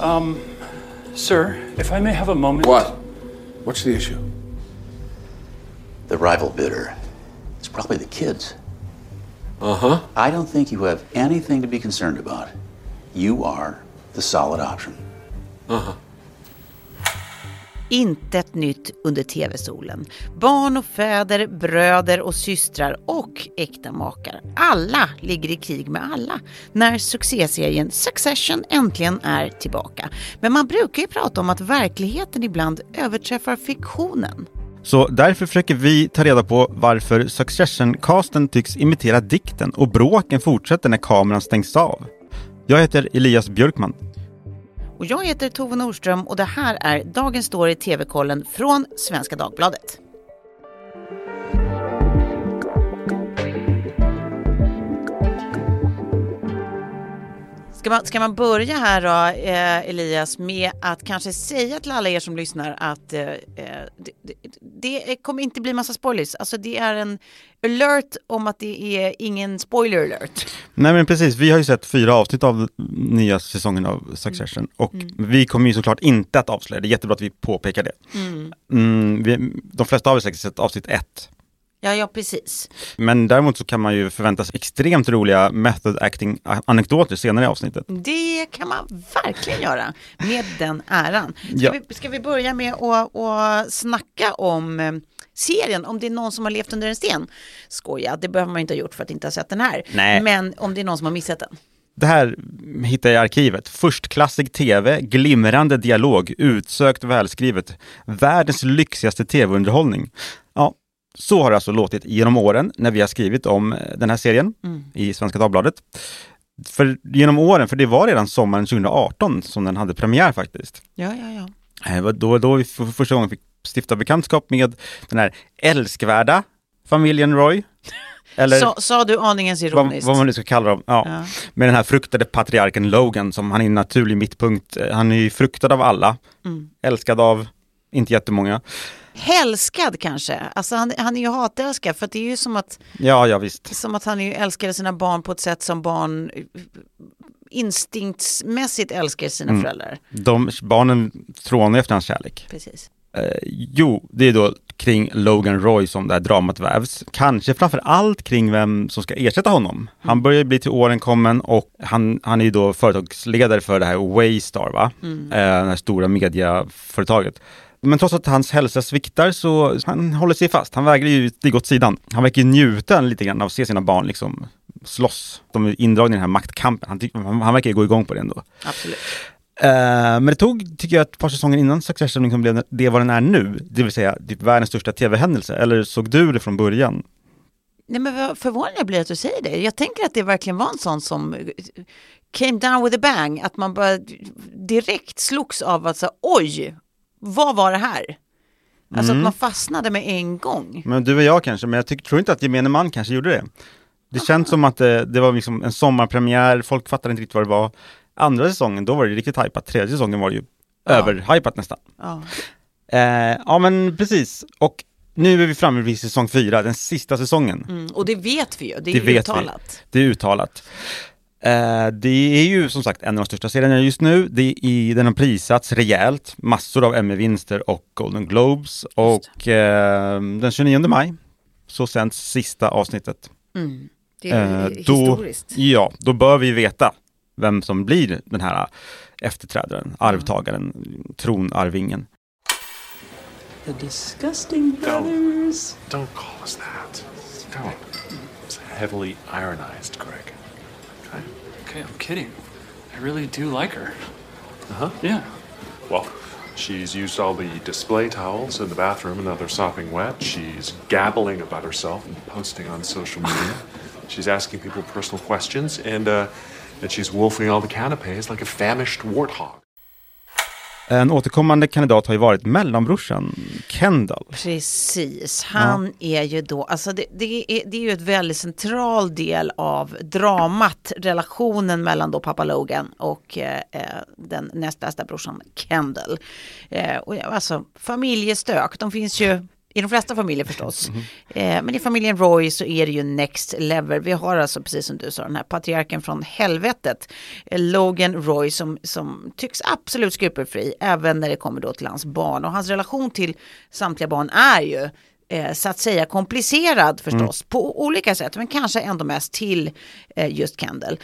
Um, sir, if I may have a moment. What? What's the issue? The rival bidder. It's probably the kids. Uh huh. I don't think you have anything to be concerned about. You are the solid option. Uh huh. Intet nytt under tv-solen. Barn och fäder, bröder och systrar och äkta makar. Alla ligger i krig med alla när succéserien Succession äntligen är tillbaka. Men man brukar ju prata om att verkligheten ibland överträffar fiktionen. Så därför försöker vi ta reda på varför Succession-casten tycks imitera dikten och bråken fortsätter när kameran stängs av. Jag heter Elias Björkman. Och jag heter Tove Nordström och det här är Dagens Story TV-kollen från Svenska Dagbladet. Ska man, ska man börja här då, eh, Elias, med att kanske säga till alla er som lyssnar att eh, det, det, det kommer inte bli massa spoilers. Alltså det är en alert om att det är ingen spoiler alert. Nej men precis, vi har ju sett fyra avsnitt av nya säsongen av Succession och vi kommer ju såklart inte att avslöja, det är jättebra att vi påpekar det. Mm, vi, de flesta har väl säkert sett avsnitt ett. Ja, ja, precis. Men däremot så kan man ju förvänta sig extremt roliga method acting anekdoter senare i avsnittet. Det kan man verkligen göra med den äran. Ska, Ja. vi, ska vi börja med att, att snacka om eh, serien, om det är någon som har levt under en sten? Skoja, det behöver man inte ha gjort för att inte ha sett den här. Nej. Men om det är någon som har missat den. Det här hittar jag i arkivet. Förstklassig tv, glimrande dialog, utsökt välskrivet. Världens lyxigaste tv-underhållning. Ja, så har det alltså låtit genom åren när vi har skrivit om eh, den här serien i Svenska Dagbladet. För genom åren, för det var redan sommaren 2018 som den hade premiär faktiskt. Ja, ja, ja. Eh, då, då vi för första gången fick stifta bekantskap med den här älskvärda familjen Roy. Eller Sa, sa du aningens vad, ironiskt? vad man nu ska kalla dem. Ja. Ja. Med den här fruktade patriarken Logan som han är en naturlig mittpunkt. Eh, Han är ju fruktad av alla. Mm. Älskad av inte jättemånga. Hälskad kanske? Alltså han, han är ju hatälskad för det är ju som att, Ja, ja visst. som att han älskade sina barn på ett sätt som barn eh, instinktsmässigt älskar sina Mm. föräldrar. De, barnen trånar efter hans kärlek. Precis. Eh, jo, det är då kring Logan Roy som det här dramat vävs. Kanske framför allt kring vem som ska ersätta honom. Han börjar bli till åren kommen och han, han är ju då företagsledare för det här Waystar, va? Eh, det här stora mediaföretaget. Men trots att hans hälsa sviktar så han håller sig fast. Han vägrar ju stiga åt sidan. Han verkar ju njuta lite grann av att se sina barn liksom slåss. De är indragna i den här maktkampen. Han, han, verkar ju gå igång på det ändå. Absolut. Eh, men det tog, tycker jag, ett par säsonger innan Succession liksom blev det vad den är nu. Det vill säga typ världens största tv-händelse. Eller såg du det från början? Nej, men vad förvånad jag blir att du säger det. Jag tänker att det verkligen var en sån som came down with a bang. Att man bara direkt slogs av att säga oj, vad var det här? Alltså Mm. att man fastnade med en gång. Men du och jag kanske, men jag tycker, tror inte att gemene man kanske gjorde det. Det känns som att det, det var liksom en sommarpremiär, folk fattade inte riktigt vad det var. Andra säsongen, då var det riktigt hypat. Tredje säsongen var det ju Ja. överhypat nästan. Ja. Eh, ja men precis, och nu är vi framme vid säsong fyra, den sista säsongen. Mm. Och det vet vi ju, det är Det vet vi. uttalat. Det är uttalat. Eh, det är ju som sagt en av de största serierna just nu. Det är i, den har prisats rejält, massor av Emmy-vinster och Golden Globes. Och eh, den 29 maj så sänds sista avsnittet. Mm. Det är Eh, då, historiskt. ja, då bör vi veta vem som blir den här efterträdaren, arvtagaren, tronarvingen. The disgusting brothers. Don't call us that. Don't. It's heavily ironized, Greg. Okay? Okay, I'm kidding. I really do like her. Uh huh. Yeah. Well, she's used all the display towels in the bathroom and now they're sopping wet. She's gabbling about herself and posting on social media. she's asking people personal questions and, uh, and she's wolfing all the canapes like a famished warthog. En återkommande kandidat har ju varit mellanbrorsan Kendall. Precis, han är ju då, alltså det, det, är, det är ju ett väldigt central del av dramat, relationen mellan då pappa Logan och eh, eh, den näst bästa brorsan Kendall. Eh, och ja, alltså familjestök, de finns ju I de flesta familjer förstås. Eh, men i familjen Roy så är det ju next level. Vi har alltså, precis som du sa, den här patriarken från helvetet. Eh, Logan Roy som, som tycks absolut skrupelfri, även när det kommer då till hans barn. Och hans relation till samtliga barn är ju eh, så att säga komplicerad förstås på olika sätt, men kanske ändå mest till eh, just Kendall.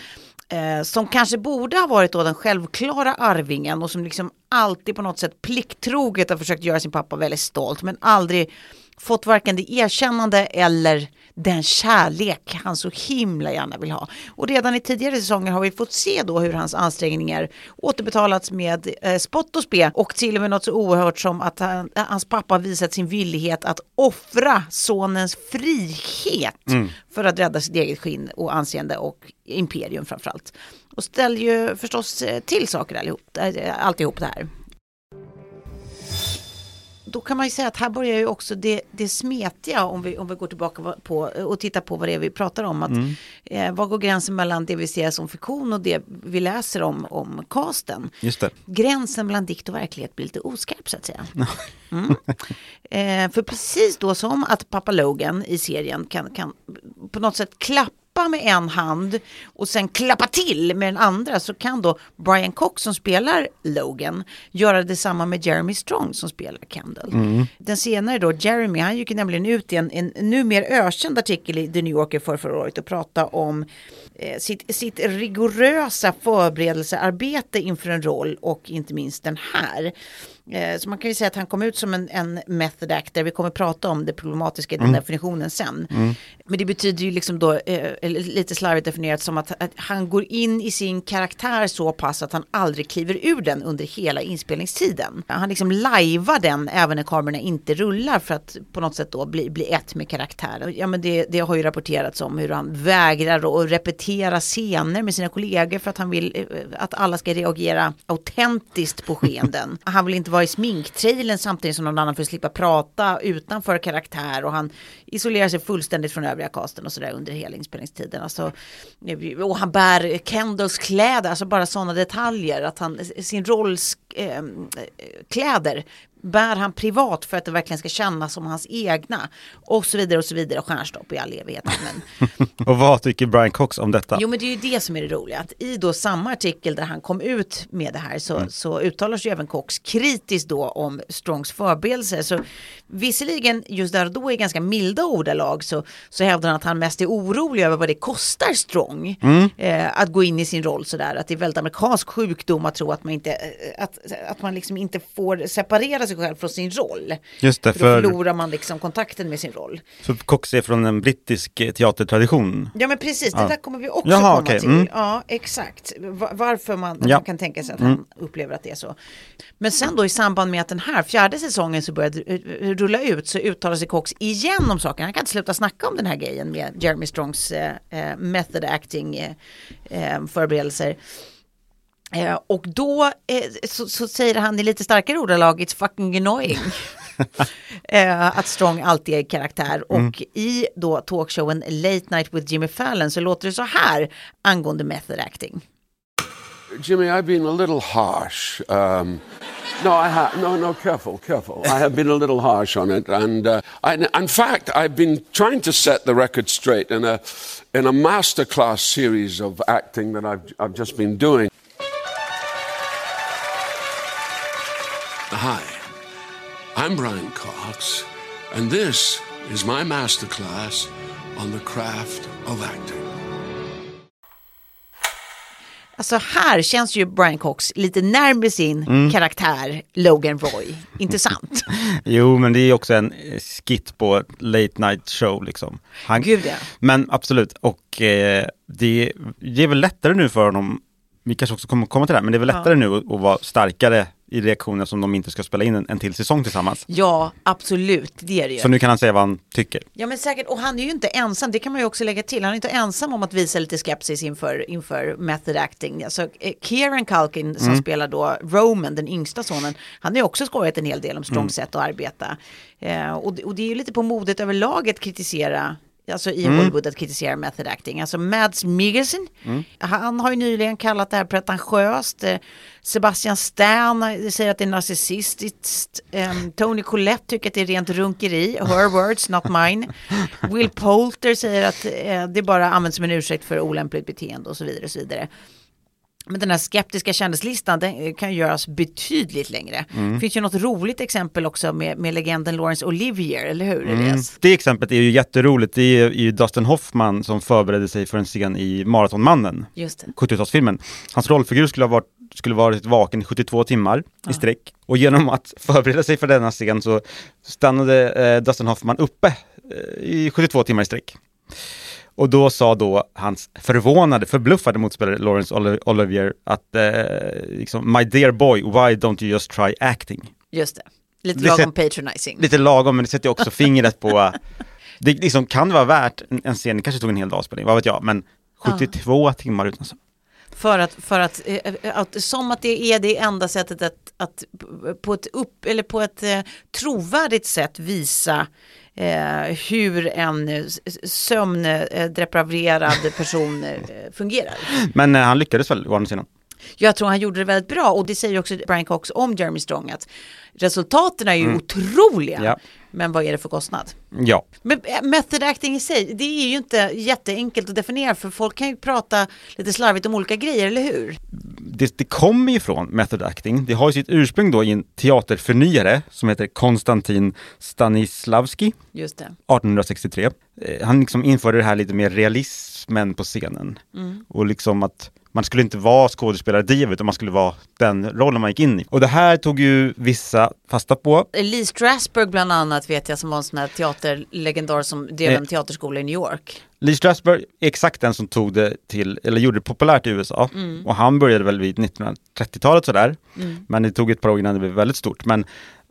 Eh, som kanske borde ha varit då den självklara arvingen och som liksom alltid på något sätt plikttroget har försökt göra sin pappa väldigt stolt men aldrig fått varken det erkännande eller den kärlek han så himla gärna vill ha. Och redan i tidigare säsonger har vi fått se då hur hans ansträngningar återbetalats med eh, spott och spe och till och med något så oerhört som att han, hans pappa visat sin villighet att offra sonens frihet för att rädda sitt eget skinn och anseende och imperium framförallt. Och ställer ju förstås eh, till saker allihop, eh, alltihop det här då kan man ju säga att här börjar ju också det, det smetiga om vi, om vi går tillbaka på och tittar på vad det är vi pratar om. Att, eh, vad går gränsen mellan det vi ser som fiktion och det vi läser om, om casten? Just det. Gränsen mellan dikt och verklighet blir lite oskarp så att säga. Mm. Eh, för precis då som att pappa Logan i serien kan, kan på något sätt klappa med en hand och sen klappa till med den andra så kan då Brian Cox som spelar Logan göra detsamma med Jeremy Strong som spelar Kendall. Den senare då, Jeremy, han gick nämligen ut i en, en numera ökänd artikel i The New Yorker för förra året och pratade om eh, sitt, sitt rigorösa förberedelsearbete inför en roll och inte minst den här. Eh, Så man kan ju säga att han kom ut som en, en method actor. Vi kommer prata om det problematiska i den definitionen sen. Men det betyder ju liksom då, eh, eller lite slarvigt definierat som att, att han går in i sin karaktär så pass att han aldrig kliver ur den under hela inspelningstiden. Han liksom lajvar den även när kamerorna inte rullar för att på något sätt då bli, bli ett med karaktären. Ja men det, det har ju rapporterats om hur han vägrar att repetera scener med sina kollegor för att han vill eh, att alla ska reagera autentiskt på skeenden. Han vill inte vara i sminktrailern samtidigt som någon annan för att slippa prata utanför karaktär och han isolerar sig fullständigt från övriga casten och sådär under hela inspelningstiden. Alltså, och han bär Kendalls kläder, alltså bara sådana detaljer, att han sin rolls eh, eh, kläder bär han privat för att det verkligen ska kännas som hans egna och så vidare och så vidare och stjärnstopp i all evighet. Men Och vad tycker Brian Cox om detta? Jo men det är ju det som är det roliga. Att I då samma artikel där han kom ut med det här så, så uttalar sig även Cox kritiskt då om Strongs förberedelser. Så visserligen just där och då i ganska milda ordalag så, så hävdar han att han mest är orolig över vad det kostar Strong eh, att gå in i sin roll sådär. Att det är väldigt amerikansk sjukdom att tro att man inte, eh, att, att man liksom inte får separera sig själv från sin roll. Just det, För för, då förlorar man liksom kontakten med sin roll. för Cox är från en brittisk eh, teatertradition. Ja men precis, det Ja. där kommer vi också Jaha, komma okej, till. mm. Ja exakt, Va- varför man, Ja. Mm. man kan tänka sig att han upplever att det är så. Men sen då i samband med att den här fjärde säsongen så började eh, rulla ut så uttalar sig Cox igen om saken. Han kan inte sluta snacka om den här grejen med Jeremy Strongs eh, eh, method acting eh, eh, förberedelser. Eh, och då eh, så, så säger han i lite starkare ordalag, it's fucking annoying. eh, att Strong alltid är karaktär. Och i då talkshowen Late Night with Jimmy Fallon så låter det så här angående method acting. Jimmy, I've been a little harsh. Um, no, I have. No, no, careful, careful. I have been a little harsh on it, and uh, I, in fact, I've been trying to set the record straight in a in a masterclass series of acting that I've I've just been doing. Hi, I'm Brian Cox, and this is my masterclass on the craft of acting. Alltså här känns ju Brian Cox lite närmare sin karaktär Logan Roy. Inte sant? Jo, men det är också en eh, skit på late night show liksom. Han, Gud ja. Men absolut, och eh, det, det är väl lättare nu för honom, vi kanske också kommer komma till det här, men det är väl lättare nu att, att vara starkare i reaktioner som de inte ska spela in en, en till säsong tillsammans. Ja, absolut. Det är det ju. Så nu kan han säga vad han tycker. Ja men säkert, och han är ju inte ensam, det kan man ju också lägga till. Han är inte ensam om att visa lite skepsis inför, inför method acting. Alltså, eh, Kieran Culkin som spelar då Roman, den yngsta sonen, han har ju också skojat en hel del om Strongs sätt att arbeta. Eh, och, det- och det är ju lite på modet överlag att kritisera alltså i Hollywood att kritisera method acting. Alltså Mads Mikkelsen, han har ju nyligen kallat det här pretentiöst. Eh, Sebastian Stan säger att det är narcissistiskt. Em, Tony Collette tycker att det är rent runkeri. Her words, not mine. Will Poulter säger att eh, det bara används som en ursäkt för olämpligt beteende och så vidare. Och så vidare. Men den här skeptiska kändislistan den eh, kan göras betydligt längre. Det finns ju något roligt exempel också med, med legenden Laurence Olivier, eller hur Elias? Det exemplet är ju jätteroligt. Det är ju Dustin Hoffman som förberedde sig för en scen i Maratonmannen, Just det. 70-talsfilmen. Hans rollfigur skulle ha varit skulle varit vaken i 72 timmar i sträck. Och genom att förbereda sig för denna scen så stannade eh, Dustin Hoffman uppe eh, i 72 timmar i sträck. Och då sa då hans förvånade, förbluffade motspelare Lawrence Oli- Olivier att eh, liksom, My dear boy, why don't you just try acting? Just det. Lite Det lagom sätt- patronizing. Lite lagom, men det sätter också fingret på... Det liksom kan vara värt en, en scen, det kanske tog en hel dag spelning, vad vet jag, men 72 timmar utan så. För att, för att, eh, eh, att, som att det är det enda sättet att, att på ett upp eller på ett eh, trovärdigt sätt visa eh, hur en eh, sömndepraverad eh, person eh, fungerar. Men eh, han lyckades väl å andra sidan. Jag tror han gjorde det väldigt bra och det säger också Brian Cox om Jeremy Strong att resultaten är ju otroliga. Mm. Ja. Men vad är det för kostnad? Ja, Men eh, method acting i sig, det är ju inte jätteenkelt att definiera för folk kan ju prata lite slarvigt om olika grejer, eller hur? det, det kommer ju från method acting. Det har ju sitt ursprung då i en teaterförnyare som heter Konstantin Stanislavski. Just det. 1863. Eh, Han liksom införde det här lite mer realismen på scenen. Och liksom att man skulle inte vara skådespelardiv utan man skulle vara den rollen man gick in i. Och det här tog ju vissa fasta på. Lee Strasberg bland annat vet jag som var en sån här teaterlegendar som drev en teaterskola i New York. Lee Strasberg är exakt den som tog det till, eller gjorde det populärt i USA. Och han började väl vid 1930-talet sådär. Men det tog ett par år innan det blev väldigt stort. Men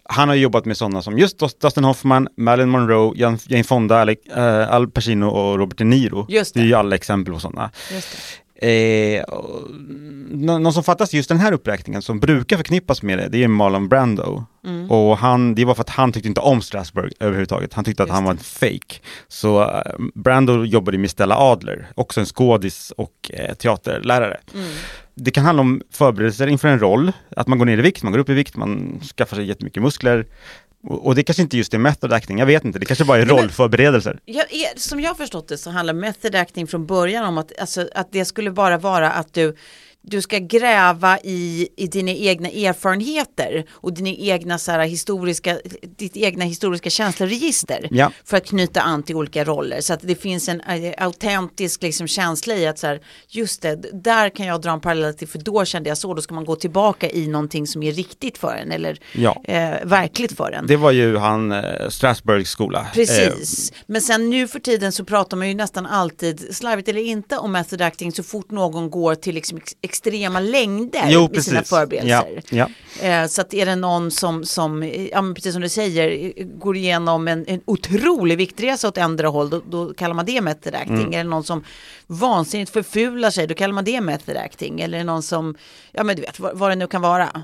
han har jobbat med sådana som just Dustin Hoffman, Marilyn Monroe, Jan- Jane Fonda, eh, Al Pacino och Robert De Niro. Just det är det. ju alla exempel på sådana. Eh, någon som fattas just den här uppräkningen som brukar förknippas med det, det är Marlon Brando. Mm. Och han, det var för att han tyckte inte om Strasbourg överhuvudtaget. Han tyckte att Just han var en fake. Så eh, Brando jobbade med Stella Adler, också en skådis och eh, teaterlärare. Mm. Det kan handla om förberedelser inför en roll, att man går ner i vikt, man går upp i vikt, man skaffar sig jättemycket muskler. Och, och det kanske inte just är method acting, jag vet inte, det kanske bara är rollförberedelser. Jag, är- som jag har förstått det så handlar method acting från början om att, alltså, att det skulle bara vara att du du ska gräva i, i dina egna erfarenheter och dina egna så här, historiska, ditt egna historiska känsloregister Ja. för att knyta an till olika roller. Så att det finns en eh, autentisk liksom, känsla i att så här, just det, där kan jag dra en parallell till för då kände jag så, då ska man gå tillbaka i någonting som är riktigt för en eller Ja. eh, verkligt för en. Det var ju han eh, Strasbourgs skola. Eh, Precis, men sen nu för tiden så pratar man ju nästan alltid, slarvigt eller inte, om method acting så fort någon går till liksom ex extrema längder Jo, i sina förberedelser. Ja, Eh, så att är det någon som, som eh, ja, men precis som du säger, eh, går igenom en, en otrolig viktresa åt ändra håll, då, då kallar man det method acting. Mm. Är det någon som vansinnigt förfular sig, då kallar man det method acting. Eller är det någon som, ja men du vet, vad, vad det nu kan vara.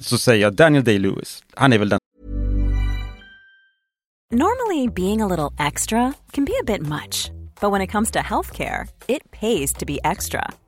så säger jag Daniel Day-Lewis. Han är väl den Normally, being a little extra can be a bit much, but when it comes to healthcare, it pays to be extra.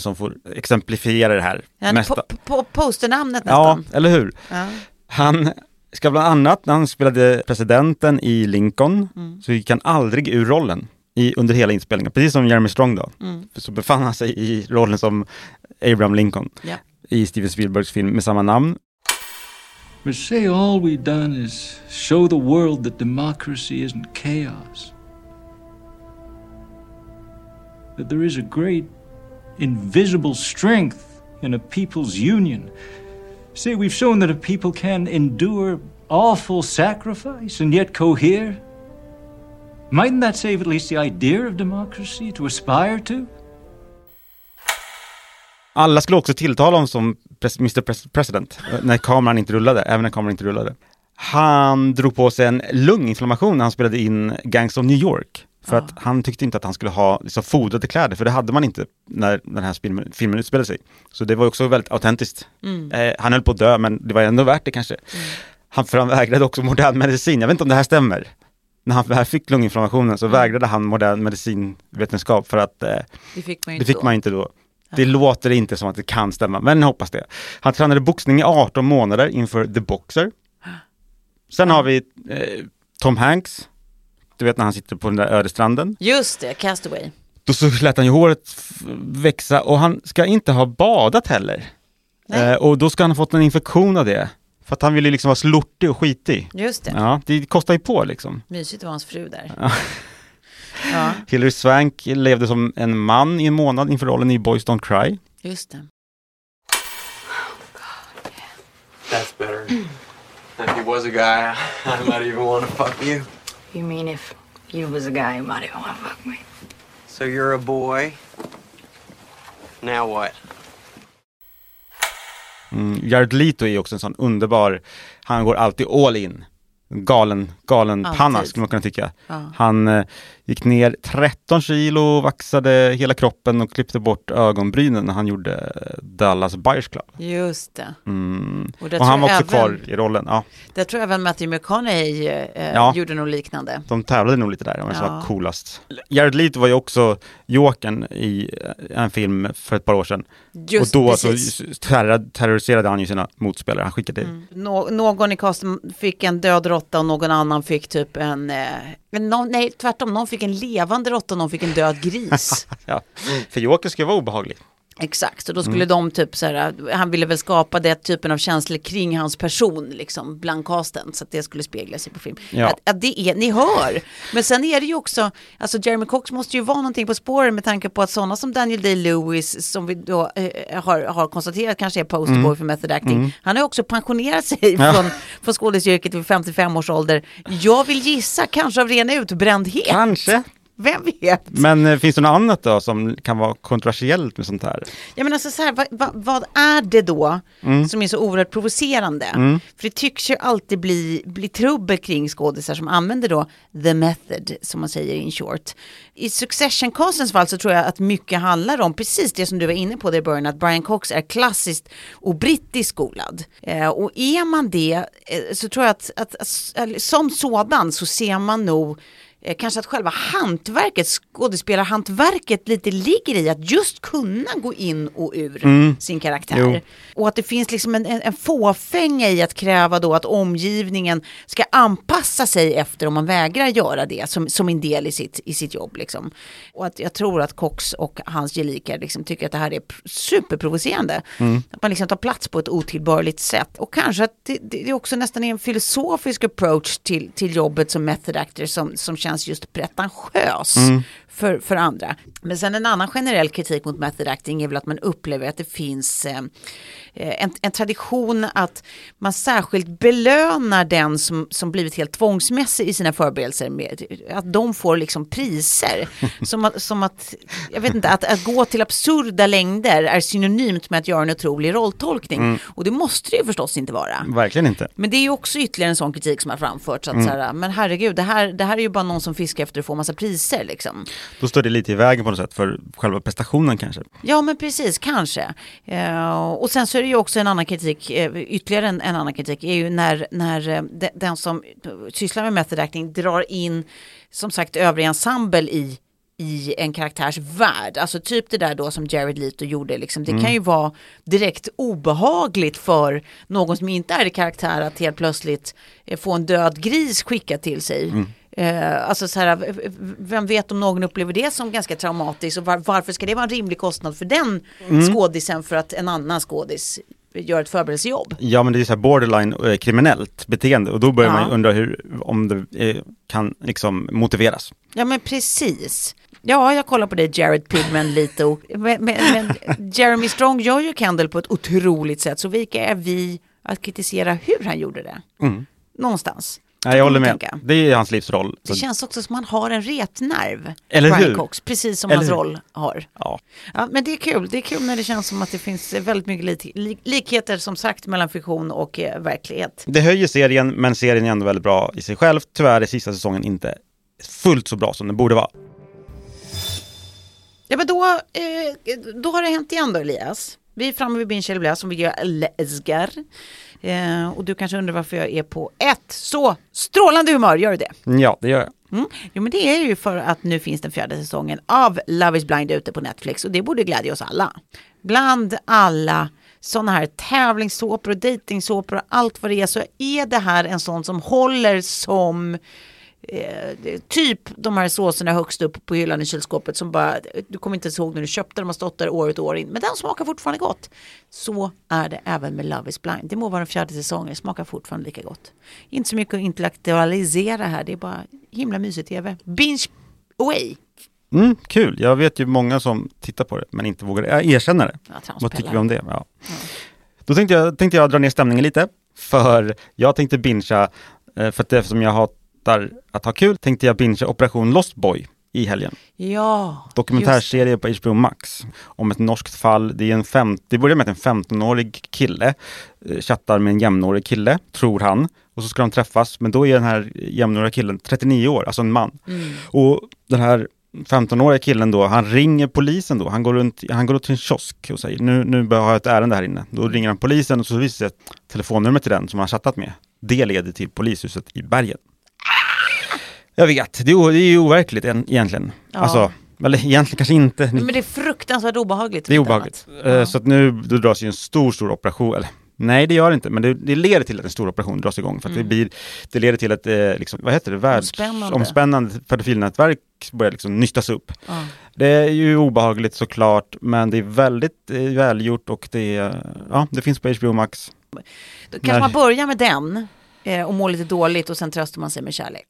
Som får exemplifiera det här Ja, mesta. po po posternamnet Ja, nästan. eller hur? Ja. Han ska bland annat, när han spelade presidenten i Lincoln, Mm. så gick han aldrig ur rollen i, under hela inspelningen, precis som Jeremy Strong då. Mm. Så befann han sig i rollen som Abraham Lincoln Ja. i Steven Spielbergs film med samma namn. But say all we've done is show the world that democracy isn't chaos. That there is a great invisible strength in a people's union. See, we've shown that a people can endure awful sacrifice and yet cohere. Mightn't that save at least the idea of democracy to aspire to? Alla skulle också tilltala honom som Mr President eh, när kameran inte rullade, även när kameran inte rullade. Han drog på sig en lunginflammation när han spelade in Gangs of New York. För att han tyckte inte att han skulle ha liksom, fodrade kläder, för det hade man inte när den här filmen, filmen utspelade sig. Så det var också väldigt autentiskt. Eh, han höll på att dö, men det var ändå värt det kanske. Han, för han vägrade också modern medicin, jag vet inte om det här stämmer. När han väl fick lunginflammationen så vägrade han modern medicinvetenskap för att eh, Det fick man ju inte då. man inte då. Det låter inte som att det kan stämma, men jag hoppas det. Han tränade boxning i 18 månader inför The Boxer. Sen har vi eh, Tom Hanks, du vet när han sitter på den där öde stranden. Just det, Castaway. Då så lät han ju håret växa och han ska inte ha badat heller. Eh, och då ska han ha fått en infektion av det. För att han ville liksom vara slortig och skitig. Just det. Ja, det kostar ju på liksom. Mysigt att vara hans fru där. Ja, Hilary Swank levde som en man i en månad inför rollen i Boys Don't Cry. just det. That's better. if he was a guy, I might even want to fuck you. You mean if you was a guy, you might even want to fuck me? So you're a boy. Now what? Mm, Jared Leto är också en sån underbar, han går alltid all in. Galen, galen Alltid. panna skulle man kunna tycka. Ja. Han eh, gick ner 13 kilo, vaxade hela kroppen och klippte bort ögonbrynen när han gjorde Dallas Buyers Club. Just det. Mm. Och Och, det han tror var jag också även- kvar i rollen. Ja, Där tror jag även Matthew McConaughey eh, Ja. gjorde något liknande. de tävlade nog lite där, vem som Ja. var coolast. Jared Leto var ju också Jokern i eh, en film för ett par år sedan. Just och då precis. så terror, terroriserade han ju sina motspelare. Han skickade Mm. Nå- någon i casten fick en död råtta och någon annan fick typ en, eh, någon, nej tvärtom, någon fick en levande råtta och någon fick en död gris. Ja. För Joker ska vara obehaglig. Exakt, och då skulle Mm. de typ så här, han ville väl skapa det typen av känslor kring hans person liksom bland casten så att det skulle spegla sig på film. Ja. Att, att det är, ni hör, men sen är det ju också, alltså Jeremy Cox måste ju vara någonting på spåren med tanke på att sådana som Daniel Day-Lewis som vi då eh, har, har konstaterat kanske är posterboy Mm. för method acting, han har ju också pensionerat sig Ja. från, från skådisyrket vid 55 års ålder. Jag vill gissa, kanske av ren utbrändhet. Kanske. Vem vet? Men eh, finns det något annat då som kan vara kontroversiellt med sånt här? Ja men alltså så här, vad, vad, vad är det då Mm. som är så oerhört provocerande? För det tycks ju alltid bli, bli trubbel kring skådisar som använder då the method, som man säger in short. I Succession-castens fall så tror jag att mycket handlar om precis det som du var inne på där i början, att Brian Cox är klassiskt och brittiskt skolad. Eh, och är man det eh, så tror jag att, att, att, att som sådan så ser man nog eh, kanske att själva hantverket, skådespelarhantverket lite ligger i att just kunna gå in och ur Mm. sin karaktär. Jo. Och att det finns liksom en, en, en fåfänga i att kräva då att omgivningen ska anpassa sig efter om man vägrar göra det som, som en del i sitt, i sitt jobb. Liksom. Och att jag tror att Cox och hans gelikar liksom tycker att det här är pr- superprovocerande. Att man liksom tar plats på ett otillbörligt sätt. Och kanske att det, det är också nästan en filosofisk approach till, till jobbet som method actor som, som känns just pretentiös. Mm för, för andra. Men sen en annan generell kritik mot method acting är väl att man upplever att det finns eh, en, en tradition att man särskilt belönar den som, som blivit helt tvångsmässig i sina förberedelser. Med, att de får liksom priser. som, att, som att, jag vet inte, att, att gå till absurda längder är synonymt med att göra en otrolig rolltolkning. Och det måste det ju förstås inte vara. Verkligen inte. Men det är ju också ytterligare en sån kritik som har framförts. Att så här, men herregud, det här, det här är ju bara någon som fiskar efter att få massa priser. Liksom. Då står det lite i vägen på något sätt för själva prestationen kanske. Ja men precis, kanske. Eh, och sen så är det ju också en annan kritik, eh, ytterligare en, en annan kritik, är ju när, när eh, de, den som sysslar med method acting drar in som sagt övrig ensemble i i en karaktärs värld. Alltså typ det där då som Jared Leto gjorde. Liksom. Det kan ju vara direkt obehagligt för någon som inte är i karaktär att helt plötsligt få en död gris skickad till sig. Eh, alltså så här, vem vet om någon upplever det som ganska traumatiskt och var, varför ska det vara en rimlig kostnad för den skådisen för att en annan skådis gör ett förberedelsejobb? Ja men det är så här borderline eh, kriminellt beteende och då börjar Ja. man undra hur, om det eh, kan liksom motiveras. Ja men precis. Ja, jag kollar på dig Jared Pigman lite. Men, men, men Jeremy Strong gör ju Kendall på ett otroligt sätt. Så vilka är vi att kritisera hur han gjorde det? Mm. Någonstans. Nej, jag håller med. tänka. Det är hans livsroll. Det känns också som att han har en retnerv, Eller Brian hur? Cox, precis som Eller hans hur? roll har. Ja. Ja, men det är kul. Det är kul när det känns som att det finns väldigt mycket lik- lik- likheter som sagt mellan fiktion och eh, verklighet. Det höjer serien, men serien är ändå väldigt bra i sig själv. Tyvärr är sista säsongen inte fullt så bra som den borde vara. Ja, men då, eh, då har det hänt igen då Elias. Vi är framme vid Bin Blä som vi gör älskar. Eh, och du kanske undrar varför jag är på ett så strålande humör, gör du det? Ja, det gör jag. Mm. Jo men det är ju för att nu finns den fjärde säsongen av Love is blind ute på Netflix och det borde glädja oss alla. Bland alla sådana här tävlingssåpor och dejtingsåpor och allt vad det är så är det här en sån som håller som eh, typ de här såserna högst upp på hyllan i kylskåpet som bara, du kommer inte ens ihåg när du köpte dem och stått där år ut och år in, men den smakar fortfarande gott. Så är det även med Love is blind. Det må vara den fjärde säsongen, det smakar fortfarande lika gott. Inte så mycket att intellektualisera här, det är bara himla mysig tv. Binge away. Mm, kul. Jag vet ju många som tittar på det, men inte vågar erkänna det. Ja, Vad tycker vi om det? Ja. Då tänkte jag, tänkte jag dra ner stämningen lite, för jag tänkte bingea, eh, för att eftersom jag hatar att ha kul, tänkte jag bingea Operation Lost Boy i helgen. Ja, Dokumentärserie på HBO Max om ett norskt fall. Det, är en fem, det börjar med att en 15-årig kille eh, chattar med en jämnårig kille, tror han. Och så ska de träffas, men då är den här jämnåriga killen 39 år, alltså en man. Mm. Och den här 15-åriga killen då, han ringer polisen då. Han går runt, han går till en kiosk och säger nu, nu bör jag ett ärende här inne. Då ringer han polisen och så visar det sig att telefonnumret till den som han har chattat med, det leder till polishuset i bergen. Jag vet, det är, det är ju overkligt en- egentligen. Ja. Alltså, eller egentligen kanske inte. Men det är fruktansvärt obehagligt. Det är obehagligt. Eh, Så att nu då dras ju en stor, stor operation, eller nej det gör det inte, men det, det leder till att en stor operation dras igång. För att Mm. det, blir, det leder till att, eh, liksom, vad heter det, Omspännande. världsomspännande pedofilnätverk börjar liksom nystas upp. Ja. Det är ju obehagligt såklart, men det är väldigt eh, välgjort och det, är, ja, det finns på HBO Max. Då kanske När- man börjar med den eh, och mår lite dåligt och sen tröstar man sig med kärlek.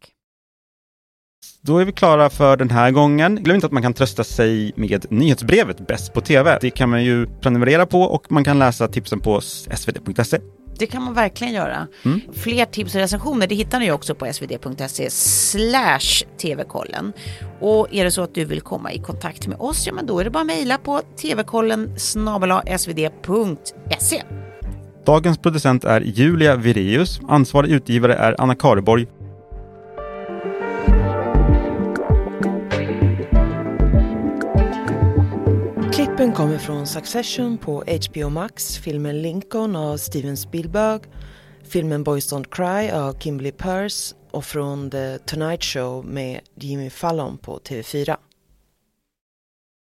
Då är vi klara för den här gången. Glöm inte att man kan trösta sig med nyhetsbrevet Bäst på TV. Det kan man ju prenumerera på och man kan läsa tipsen på svd.se. Det kan man verkligen göra. Mm. Fler tips och recensioner det hittar ni också på svd.se slash tvkollen. Och är det så att du vill komma i kontakt med oss, ja men då är det bara att mejla på tvkollen svd.se. Dagens producent är Julia Vireus. Ansvarig utgivare är Anna Kareborg. Klippen kommer från Succession på HBO Max, filmen Lincoln av Steven Spielberg, filmen Boys Don't Cry av Kimberly Peirce och från The Tonight Show med Jimmy Fallon på TV4.